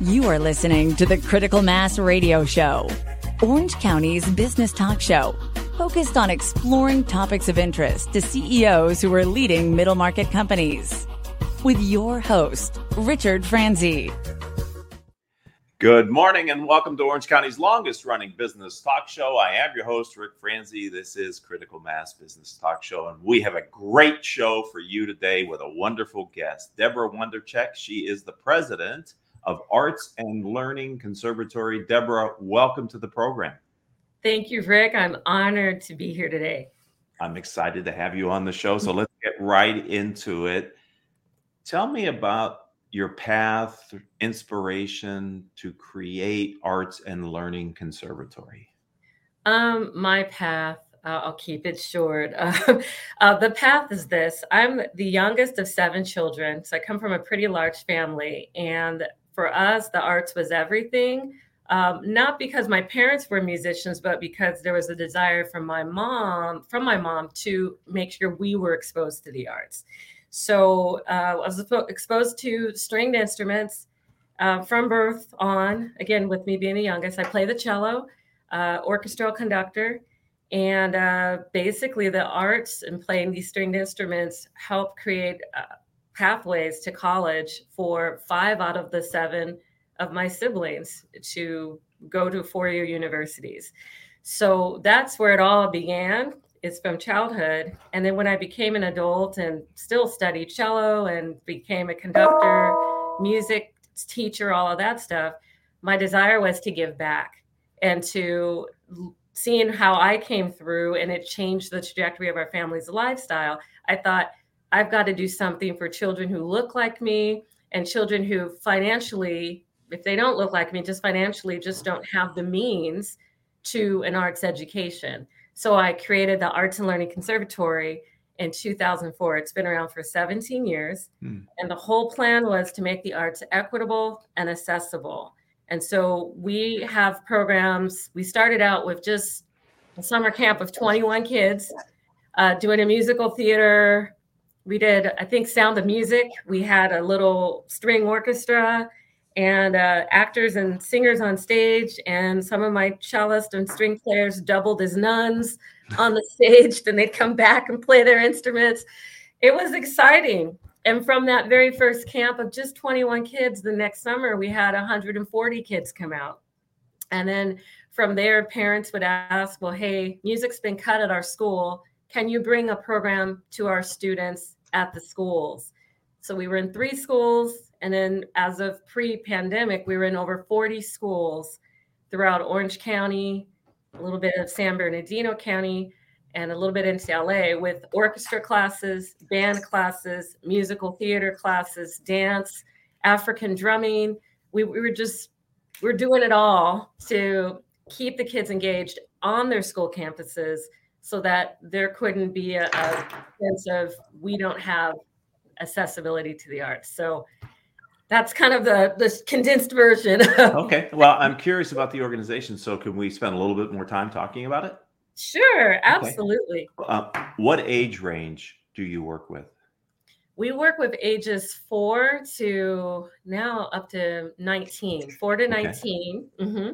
You are listening to the Critical Mass Radio Show, Orange County's business talk show, focused on exploring topics of interest to CEOs who are leading middle market companies. With your host, Richard Franzi. Good morning and welcome to Orange County's longest running business talk show. I am your host, Rick Franzi. This is Critical Mass Business Talk Show, and we have a great show for you today with a wonderful guest, Deborah Wondercheck. She is the president of Arts and Learning Conservatory. Deborah, welcome to the program. Thank you, Rick. I'm honored to be here today. I'm excited to have you on the show. So let's get right into it. Tell me about your path, inspiration to create Arts and Learning Conservatory. Um, my path, uh, I'll keep it short. Uh, uh, the path is this I'm the youngest of seven children. So I come from a pretty large family. And for us, the arts was everything. Um, not because my parents were musicians, but because there was a desire from my mom, from my mom, to make sure we were exposed to the arts. So uh, I was exposed to stringed instruments uh, from birth on. Again, with me being the youngest, I play the cello, uh, orchestral conductor, and uh, basically the arts and playing these stringed instruments help create uh, pathways to college for five out of the seven of my siblings to go to four year universities. So that's where it all began. It's from childhood. And then when I became an adult and still studied cello and became a conductor, music teacher, all of that stuff, my desire was to give back and to seeing how I came through and it changed the trajectory of our family's lifestyle. I thought, I've got to do something for children who look like me and children who financially, if they don't look like me, just financially just don't have the means to an arts education. So I created the Arts and Learning Conservatory in 2004. It's been around for 17 years. Hmm. And the whole plan was to make the arts equitable and accessible. And so we have programs. We started out with just a summer camp of 21 kids uh, doing a musical theater, we did i think sound of music. We had a little string orchestra and uh, actors and singers on stage and some of my cellist and string players doubled as nuns on the stage. Then they'd come back and play their instruments. It was exciting. And from that very first camp of just 21 kids the next summer we had 140 kids come out. And then from there parents would ask well hey music's been cut at our school can you bring a program to our students at the schools? So we were in three schools. And then as of pre pandemic, we were in over 40 schools throughout Orange County, a little bit of San Bernardino County, and a little bit into LA with orchestra classes, band classes, musical theater classes, dance, African drumming. We, we were just, we're doing it all to keep the kids engaged on their school campuses so that there couldn't be a, a sense of we don't have accessibility to the arts. So that's kind of the the condensed version. okay. Well, I'm curious about the organization. So can we spend a little bit more time talking about it? Sure, absolutely. Okay. Uh, what age range do you work with? We work with ages four to now up to 19, four to 19. Mm-hmm.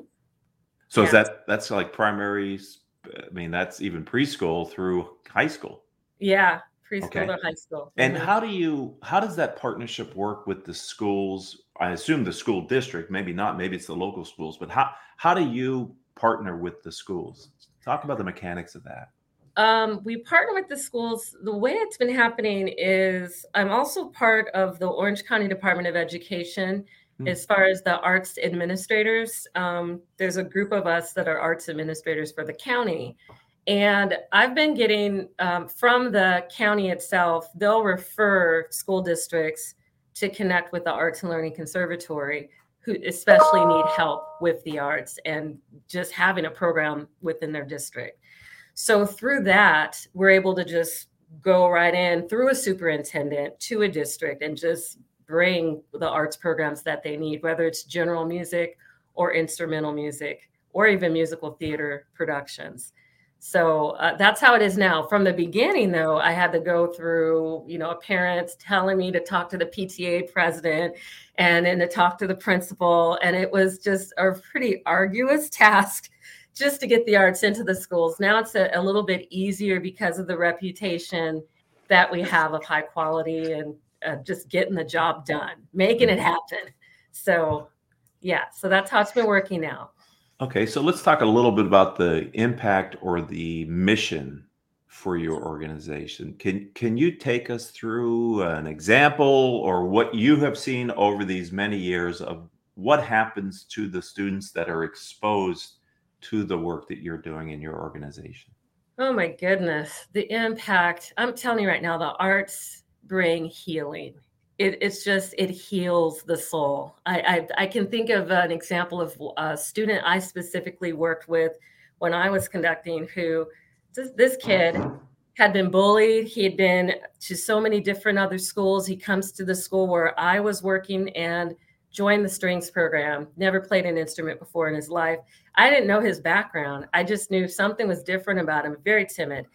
So is that that's like primary I mean, that's even preschool through high school. Yeah, preschool okay. to high school. And mm-hmm. how do you how does that partnership work with the schools? I assume the school district, maybe not, maybe it's the local schools, but how how do you partner with the schools? Talk about the mechanics of that. Um, we partner with the schools. The way it's been happening is I'm also part of the Orange County Department of Education. As far as the arts administrators, um, there's a group of us that are arts administrators for the county. And I've been getting um, from the county itself, they'll refer school districts to connect with the Arts and Learning Conservatory, who especially need help with the arts and just having a program within their district. So through that, we're able to just go right in through a superintendent to a district and just bring the arts programs that they need, whether it's general music or instrumental music or even musical theater productions. So uh, that's how it is now. From the beginning, though, I had to go through, you know, parents telling me to talk to the PTA president and then to talk to the principal. And it was just a pretty arduous task just to get the arts into the schools. Now it's a, a little bit easier because of the reputation that we have of high quality and uh, just getting the job done, making it happen. So, yeah, so that's how it's been working now. Okay, so let's talk a little bit about the impact or the mission for your organization. Can can you take us through an example or what you have seen over these many years of what happens to the students that are exposed to the work that you're doing in your organization? Oh my goodness, the impact. I'm telling you right now, the arts bring healing. It, it's just, it heals the soul. I, I, I can think of an example of a student I specifically worked with when I was conducting who this, kid had been bullied. He had been to so many different other schools. He comes to the school where I was working and joined the strings program, never played an instrument before in his life. I didn't know his background. I just knew something was different about him, very timid.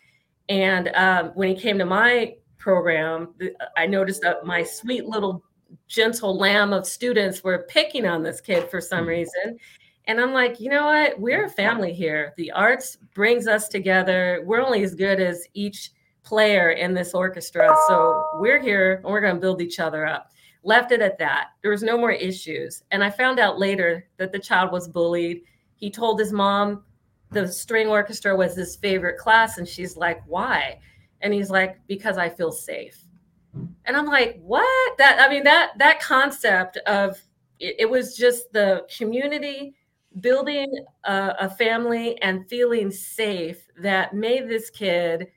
And um, when he came to my program, I noticed that my sweet little gentle lamb of students were picking on this kid for some mm-hmm. reason. And I'm like, you know what? We're a family here. The arts brings us together. We're only as good as each player in this orchestra. So we're here and we're going to build each other up left it at that. There was no more issues. And I found out later that the child was bullied. He told his mom the string orchestra was his favorite class. And she's like, why? And he's like, because I feel safe. And I'm like, what? That, I mean, that, that concept of it, it was just the community building a, a family and feeling safe that made this kid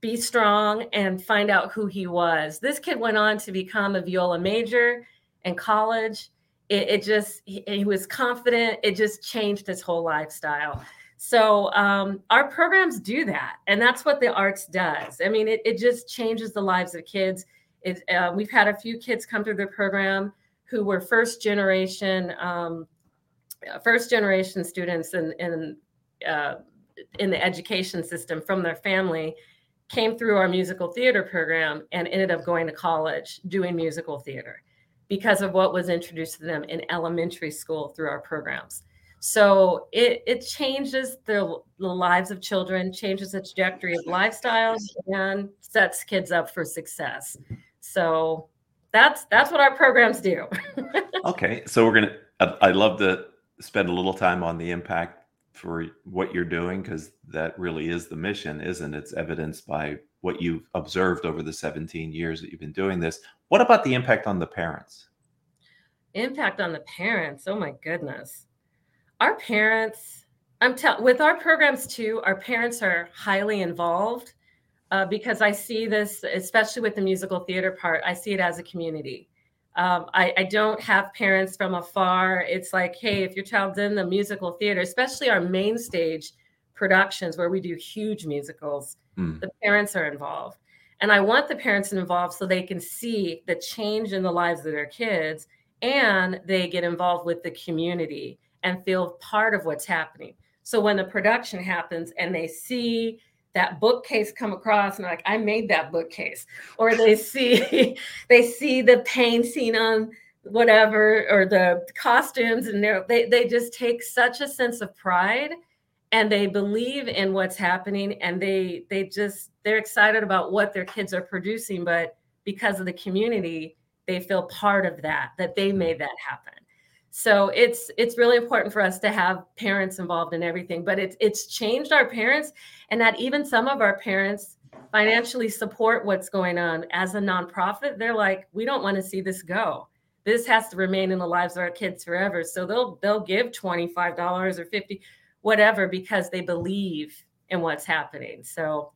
be strong and find out who he was. This kid went on to become a viola major in college. It, it just, he, he, was confident. It just changed his whole lifestyle. So um, our programs do that. And that's what the arts does. I mean, it, it just changes the lives of kids. It, uh, we've had a few kids come through the program who were first generation, um, first generation students in, in, uh, in the education system from their family came through our musical theater program and ended up going to college doing musical theater because of what was introduced to them in elementary school through our programs. So it, it changes the, the lives of children, changes the trajectory of lifestyles, and sets kids up for success. So that's that's what our programs do. okay, so we're gonna. I'd love to spend a little time on the impact for what you're doing because that really is the mission, isn't it? It's evidenced by what you've observed over the 17 years that you've been doing this. What about the impact on the parents? Impact on the parents. Oh my goodness. Our parents, I'm telling with our programs too, our parents are highly involved uh, because I see this, especially with the musical theater part, I see it as a community. Um, I, I, don't have parents from afar. It's like, hey, if your child's in the musical theater, especially our main stage productions where we do huge musicals, mm. the parents are involved. And I want the parents involved so they can see the change in the lives of their kids and they get involved with the community and feel part of what's happening. So when the production happens and they see that bookcase come across and like i made that bookcase or they see they see the painting on whatever or the costumes and they they just take such a sense of pride and they believe in what's happening and they they just they're excited about what their kids are producing but because of the community they feel part of that that they made that happen so it's it's really important for us to have parents involved in everything but it's it's changed our parents and that even some of our parents financially support what's going on. As a nonprofit they're like we don't want to see this go. This has to remain in the lives of our kids forever. So they'll they'll give $25 or 50 whatever because they believe in what's happening. So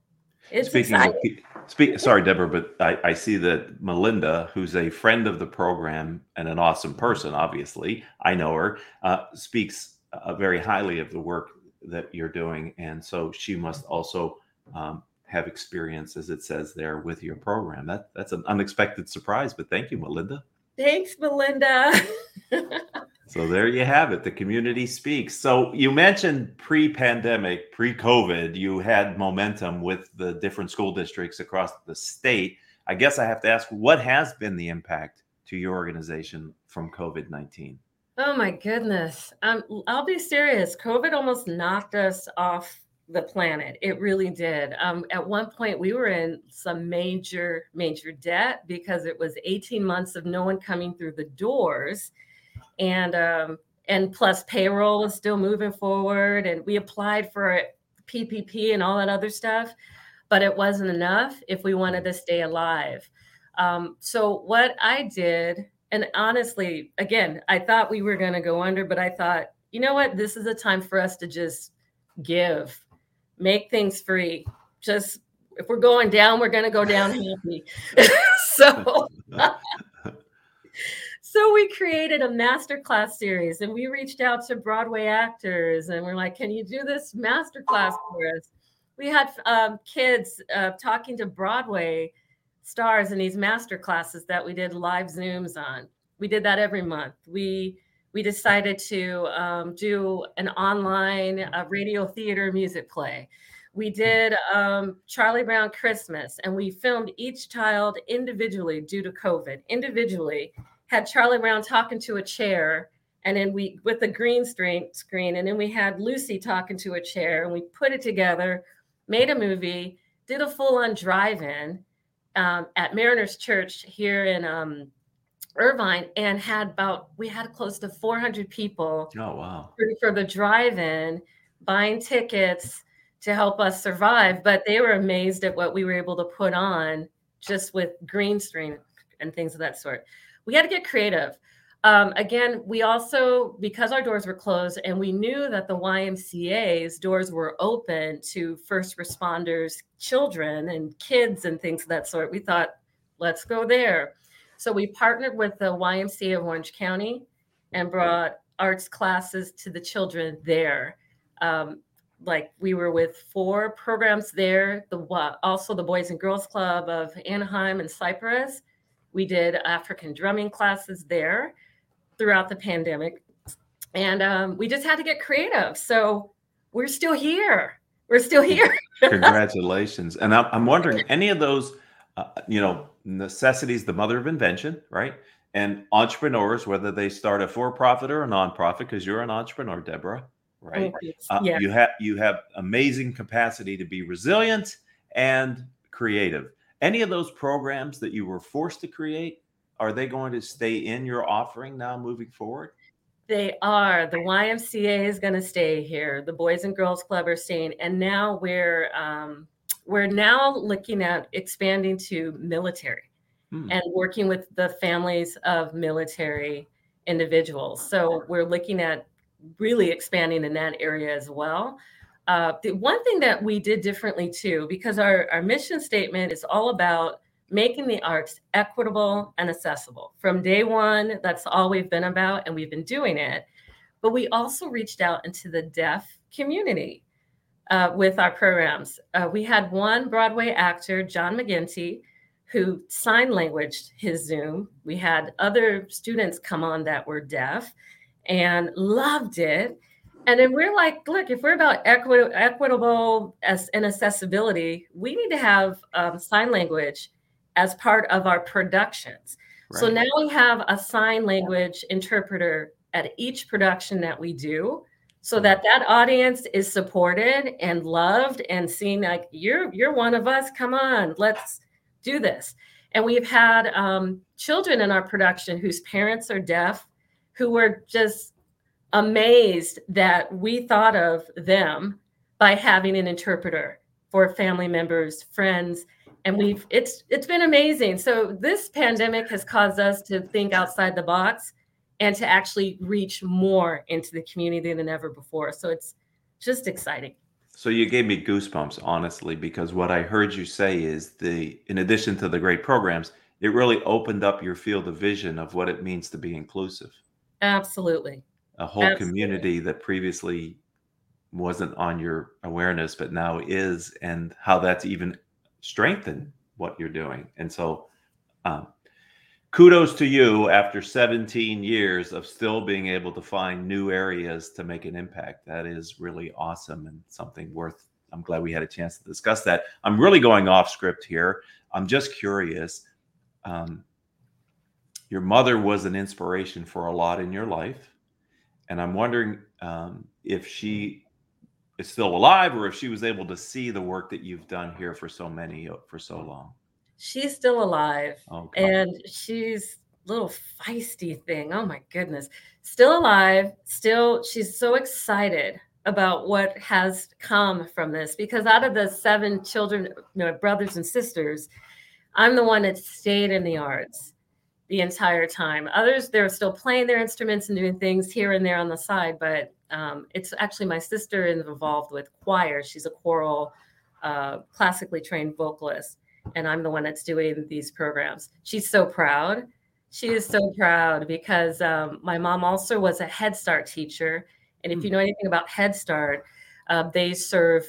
it's Speaking exciting. of, speak, sorry, Deborah, but I, I see that Melinda, who's a friend of the program and an awesome person, obviously, I know her, uh, speaks uh, very highly of the work that you're doing, and so she must also um, have experience, as it says there, with your program. That that's an unexpected surprise, but thank you, Melinda. Thanks, Melinda. So there you have it. The community speaks. So you mentioned pre-pandemic, pre-COVID, you had momentum with the different school districts across the state. I guess I have to ask, what has been the impact to your organization from COVID nineteen? Oh my goodness. Um, I'll be serious. COVID almost knocked us off the planet. It really did. Um, at one point, we were in some major, major debt because it was 18 months of no one coming through the doors, and um, and plus payroll is still moving forward, and we applied for PPP and all that other stuff, but it wasn't enough if we wanted to stay alive. Um, so what I did, and honestly, again, I thought we were going to go under, but I thought, you know what, this is a time for us to just give make things free. Just if we're going down, we're going to go down happy. so, created a masterclass series, and we reached out to Broadway actors, and we're like, "Can you do this masterclass for us?" We had um, kids uh, talking to Broadway stars in these master classes that we did live Zooms on. We did that every month. We we decided to um, do an online uh, radio theater music play. We did um, Charlie Brown Christmas, and we filmed each child individually due to COVID. Individually, had Charlie Brown talking to a chair, and then we with a green screen screen, and then we had Lucy talking to a chair, and we put it together, made a movie, did a full-on drive-in um, at Mariners Church here in um, Irvine and had about we had close to 400 people. Oh wow! For, for the drive-in, buying tickets to help us survive. But they were amazed at what we were able to put on just with green screen and things of that sort. We had to get creative. Um, again, we also, because our doors were closed and we knew that the YMCA's doors were open to first responders, children, and kids and things of that sort, we thought, let's go there. So we partnered with the YMCA of Orange County and brought arts classes to the children there. Um, like we were with four programs there. The also the Boys and Girls Club of Anaheim and Cypress. We did African drumming classes there throughout the pandemic, and um, we just had to get creative. So we're still here. We're still here. Congratulations! And I'm, I'm wondering, any of those uh, you know, necessity is the mother of invention, right? And entrepreneurs, whether they start a for-profit or a nonprofit, because you're an entrepreneur, Deborah, right? Uh, yeah. You have you have amazing capacity to be resilient and creative. Any of those programs that you were forced to create, are they going to stay in your offering now moving forward? They are. The YMCA is going to stay here. The Boys and Girls Club are staying, and now we're um, we're now looking at expanding to military hmm. and working with the families of military individuals. So we're looking at really expanding in that area as well. Uh, the one thing that we did differently too, because our, our mission statement is all about making the arts equitable and accessible. From day one, that's all we've been about, and we've been doing it. But we also reached out into the deaf community uh, with our programs. Uh, we had one Broadway actor, John McGinty, who sign languaged his Zoom. We had other students come on that were deaf and loved it. And then we're like, look, if we're about equi- equitable as, and accessibility, we need to have um, sign language as part of our productions. Right. So now we have a sign language interpreter at each production that we do so that that audience is supported and loved and seen like you're you're one of us come on let's do this and we've had um, children in our production whose parents are deaf who were just amazed that we thought of them by having an interpreter for family members friends and we've it's it's been amazing so this pandemic has caused us to think outside the box and to actually reach more into the community than ever before. So it's just exciting. So you gave me goosebumps, honestly, because what I heard you say is the, in addition to the great programs, it really opened up your field of vision of what it means to be inclusive. Absolutely. A whole Absolutely. community that previously wasn't on your awareness, but now is, and how that's even strengthened what you're doing. And so, um, kudos to you after 17 years of still being able to find new areas to make an impact. That is really awesome and something worth. I'm glad we had a chance to discuss that. I'm really going off script here. I'm just curious. Um, your mother was an inspiration for a lot in your life. And I'm wondering um, if she is still alive or if she was able to see the work that you've done here for so many, for so long. She's still alive. Okay. and she's little feisty thing. Oh my goodness. Still alive still she's so excited about what has come from this because out of the seven children you know, brothers and sisters i'm the one that stayed in the arts the entire time others they're still playing their instruments and doing things here and there on the side but um, it's actually my sister involved with choir she's a choral uh, classically trained vocalist and I'm the one that's doing these programs. She's so proud. She is so proud because um, my mom also was a Head Start teacher. And if you hmm. know anything about Head Start, uh, they serve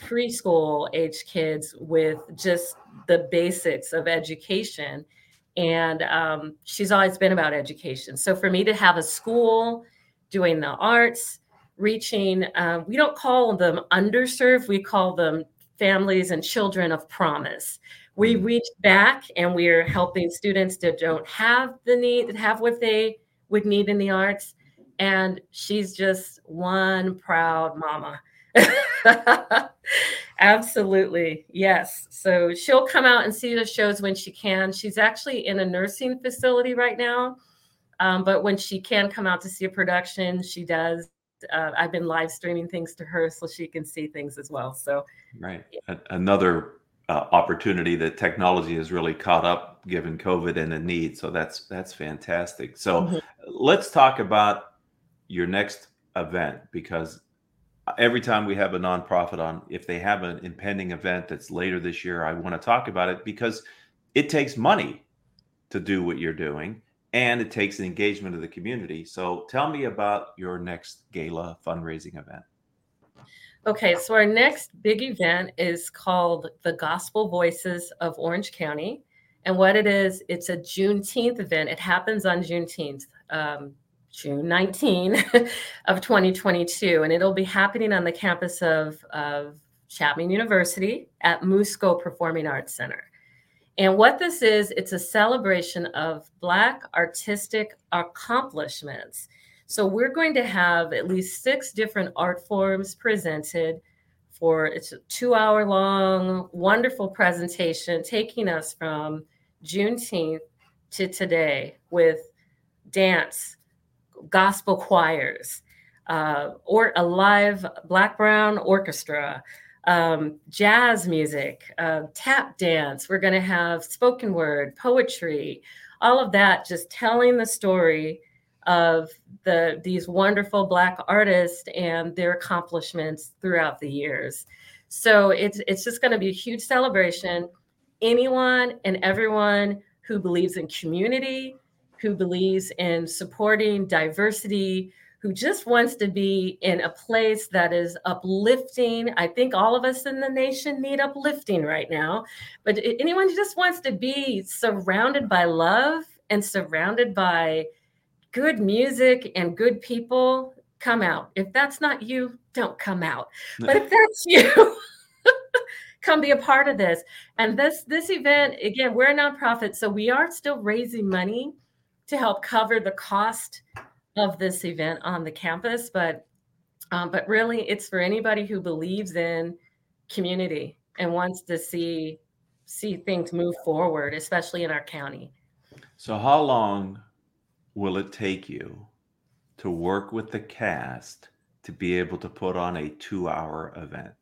preschool age kids with just the basics of education. And um, she's always been about education. So for me to have a school doing the arts, reaching, uh, we don't call them underserved, we call them families and children of promise. We mm. reach back and we're helping students that don't have the need, that have what they would need in the arts. And she's just one proud mama. Absolutely. Yes. So she'll come out and see the shows when she can. She's actually in a nursing facility right now. Um, but when she can come out to see a production, she does uh, I've been live streaming things to her so she can see things as well. So, right, another uh, opportunity that technology has really caught up given COVID and the need. So that's that's fantastic. So mm-hmm. let's talk about your next event because every time we have a nonprofit on, if they have an impending event that's later this year, I want to talk about it because it takes money to do what you're doing and it takes an engagement of the community. So tell me about your next gala fundraising event. Okay, so our next big event is called the Gospel Voices of Orange County. And what it is, it's a Juneteenth event. It happens on Juneteenth, um, June 19 of 2022. And it'll be happening on the campus of, of Chapman University at Musco Performing Arts Center. And what this is, it's a celebration of Black artistic accomplishments. So we're going to have at least six different art forms presented for it's a two hour long, wonderful presentation taking us from Juneteenth to today with dance, gospel choirs, uh, or a live Black Brown orchestra, um, jazz music, uh, tap dance. We're going to have spoken word, poetry, all of that, just telling the story of the these wonderful Black artists and their accomplishments throughout the years. So it's it's just going to be a huge celebration. Anyone and everyone who believes in community, who believes in supporting diversity, who just wants to be in a place that is uplifting. I think all of us in the nation need uplifting right now, but anyone who just wants to be surrounded by love and surrounded by good music and good people, come out. If that's not you, don't come out. But if that's you, come be a part of this. And this this event, again, we're a nonprofit, so we are still raising money to help cover the cost of this event on the campus, but um, but really, it's for anybody who believes in community and wants to see see things move forward, especially in our county. So, how long will it take you to work with the cast to be able to put on a two-hour event?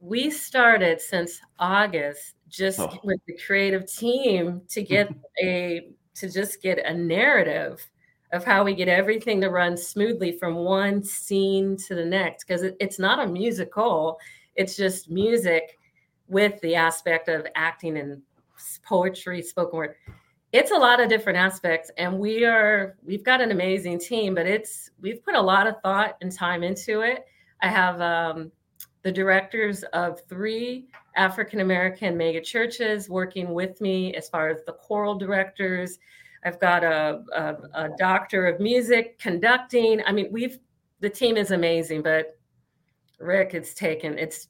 We started since August, just oh. with the creative team to get a to just get a narrative of how we get everything to run smoothly from one scene to the next because it, it's not a musical. It's just music with the aspect of acting and poetry spoken word. It's a lot of different aspects and we are we've got an amazing team but it's we've put a lot of thought and time into it. I have um, the directors of three African American mega churches working with me as far as the choral directors. I've got a, a, a doctor of music conducting. I mean, we've the team is amazing, but Rick, it's taken it's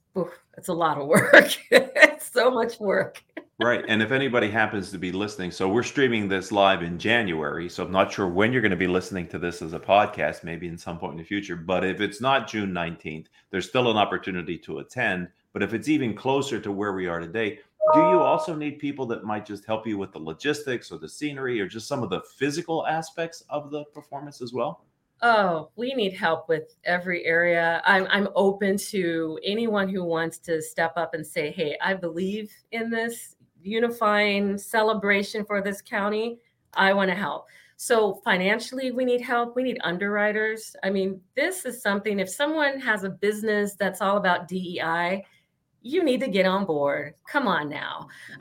it's a lot of work. it's so much work. right. And if anybody happens to be listening, so we're streaming this live in January. So I'm not sure when you're going to be listening to this as a podcast, maybe in some point in the future. But if it's not June 19th, there's still an opportunity to attend. But if it's even closer to where we are today, do you also need people that might just help you with the logistics or the scenery or just some of the physical aspects of the performance as well? Oh, we need help with every area. I'm I'm open to anyone who wants to step up and say, "Hey, I believe in this unifying celebration for this county. I want to help." So financially, we need help. We need underwriters. I mean, this is something. If someone has a business that's all about DEI, you need to get on board. Come on now.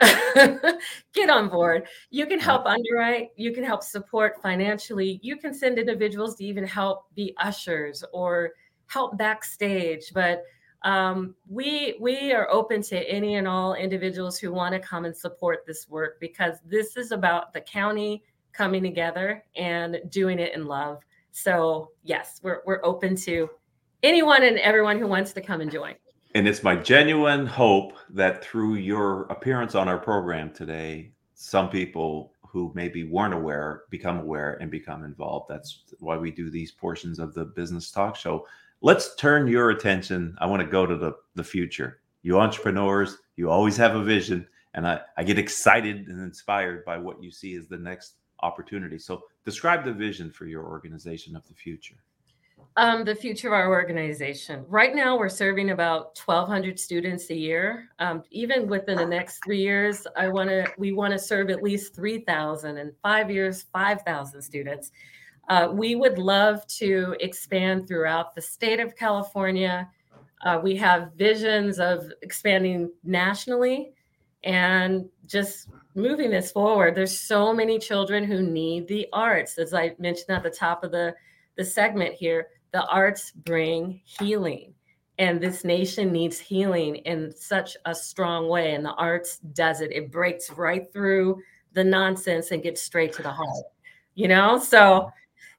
get on board. You can help underwrite, you can help support financially, you can send individuals to even help be ushers or help backstage. But um, we we are open to any and all individuals who want to come and support this work because this is about the county coming together and doing it in love. So yes, we're we're open to anyone and everyone who wants to come and join. And it's my genuine hope that through your appearance on our program today, some people who maybe weren't aware become aware and become involved. That's why we do these portions of the business talk show. Let's turn your attention. I want to go to the, the future. You entrepreneurs, you always have a vision. And I, I get excited and inspired by what you see as the next opportunity. So describe the vision for your organization of the future um, the future of our organization. Right now, we're serving about 1,200 students a year. Um, even within the next three years, I want to we want to serve at least 3,000. and five years, 5,000 students. Uh, we would love to expand throughout the state of California. Uh, we have visions of expanding nationally and just moving this forward. There's so many children who need the arts, as I mentioned at the top of the the segment here the arts bring healing and this nation needs healing in such a strong way and the arts does it. It breaks right through the nonsense and gets straight to the heart you know? So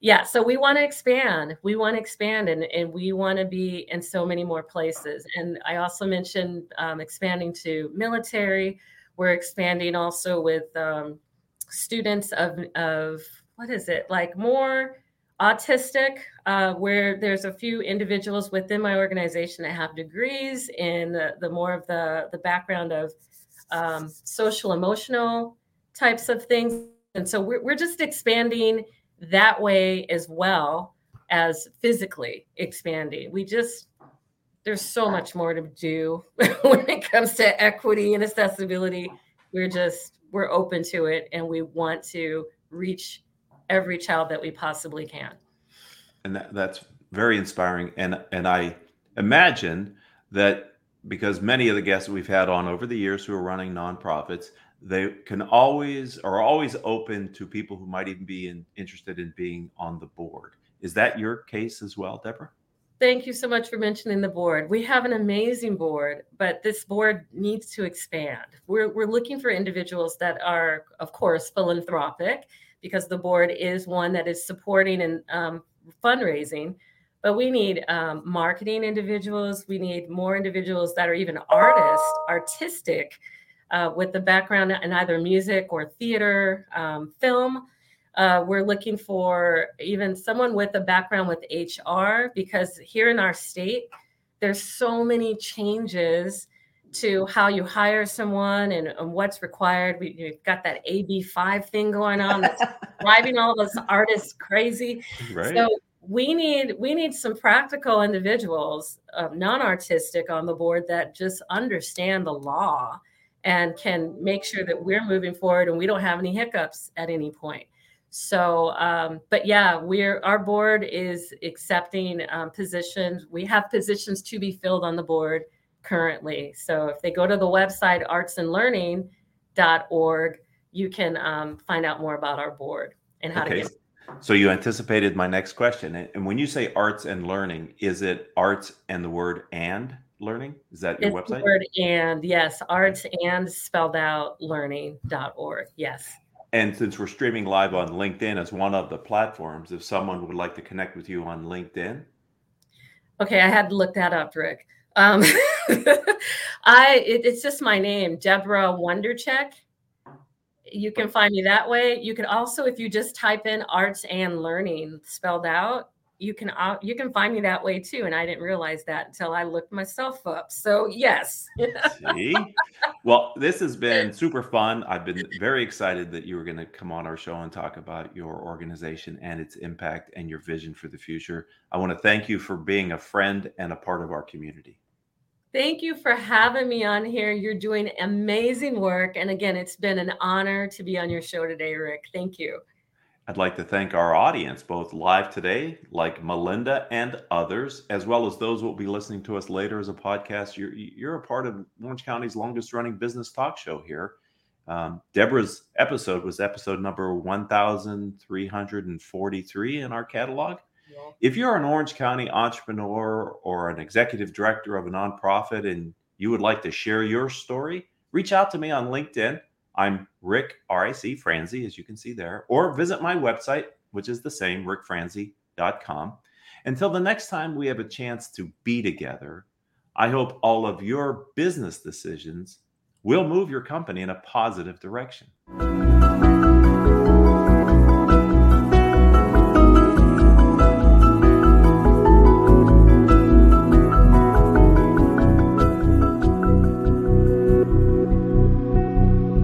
yeah so we want to expand we want to expand and, and we want to be in so many more places. And i also mentioned um, expanding to military. We're expanding also with um, students of of what is it? Like more autistic, uh, where there's a few individuals within my organization that have degrees in the, the more of the, the background of um, social emotional types of things. And so we're, we're just expanding that way as well as physically expanding. We just, there's so much more to do when it comes to equity and accessibility. We're just, we're open to it and we want to reach every child that we possibly can. And that, that's very inspiring. And and I imagine that because many of the guests we've had on over the years who are running nonprofits, they can always are always open to people who might even be in, interested in being on the board. Is that your case as well, Deborah? Thank you so much for mentioning the board. We have an amazing board, but this board needs to expand. We're, we're looking for individuals that are, of course, philanthropic because the board is one that is supporting and um, fundraising. But we need um, marketing individuals. We need more individuals that are even artists, artistic, uh, with the background in either music or theater, um, film. Uh, we're looking for even someone with a background with HR because here in our state, there's so many changes to how you hire someone and, and what's required. We, have got that AB5 thing going on that's driving all those artists crazy. Right. So we need we need some practical individuals, uh, non-artistic, on the board that just understand the law and can make sure that we're moving forward and we don't have any hiccups at any point. So, um, but yeah, we're our board is accepting um, positions. We have positions to be filled on the board currently. So if they go to the website artsandlearning.org, you can um, find out more about our board and how okay. to get. So you anticipated my next question. And when you say arts and learning, is it arts and the word and? learning? Is that your it's website? Word and yes, arts and spelled out learning.org. Yes. And since we're streaming live on LinkedIn as one of the platforms, if someone would like to connect with you on LinkedIn. Okay, I had to look that up, Rick. Um, I it, it's just my name, Deborah Wondercheck. You can find me that way. You can also, if you just type in arts and learning spelled out, you can uh, you can find me that way too and i didn't realize that until i looked myself up so yes See? well this has been super fun i've been very excited that you were going to come on our show and talk about your organization and its impact and your vision for the future i want to thank you for being a friend and a part of our community Thank you for having me on here. You're doing amazing work. And again, it's been an honor to be on your show today, Rick. Thank you. I'd like to thank our audience, both live today, like Melinda and others, as well as those who will be listening to us later as a podcast. You're, you're a part of Orange County's longest running business talk show here. Um, Deborah's episode was episode number 1343 in our catalog. If you're an Orange County entrepreneur or an executive director of a nonprofit and you would like to share your story, reach out to me on LinkedIn. I'm Rick, R I C, Franzi, as you can see there, or visit my website, which is the same, rickfranzi.com. Until the next time we have a chance to be together, I hope all of your business decisions will move your company in a positive direction.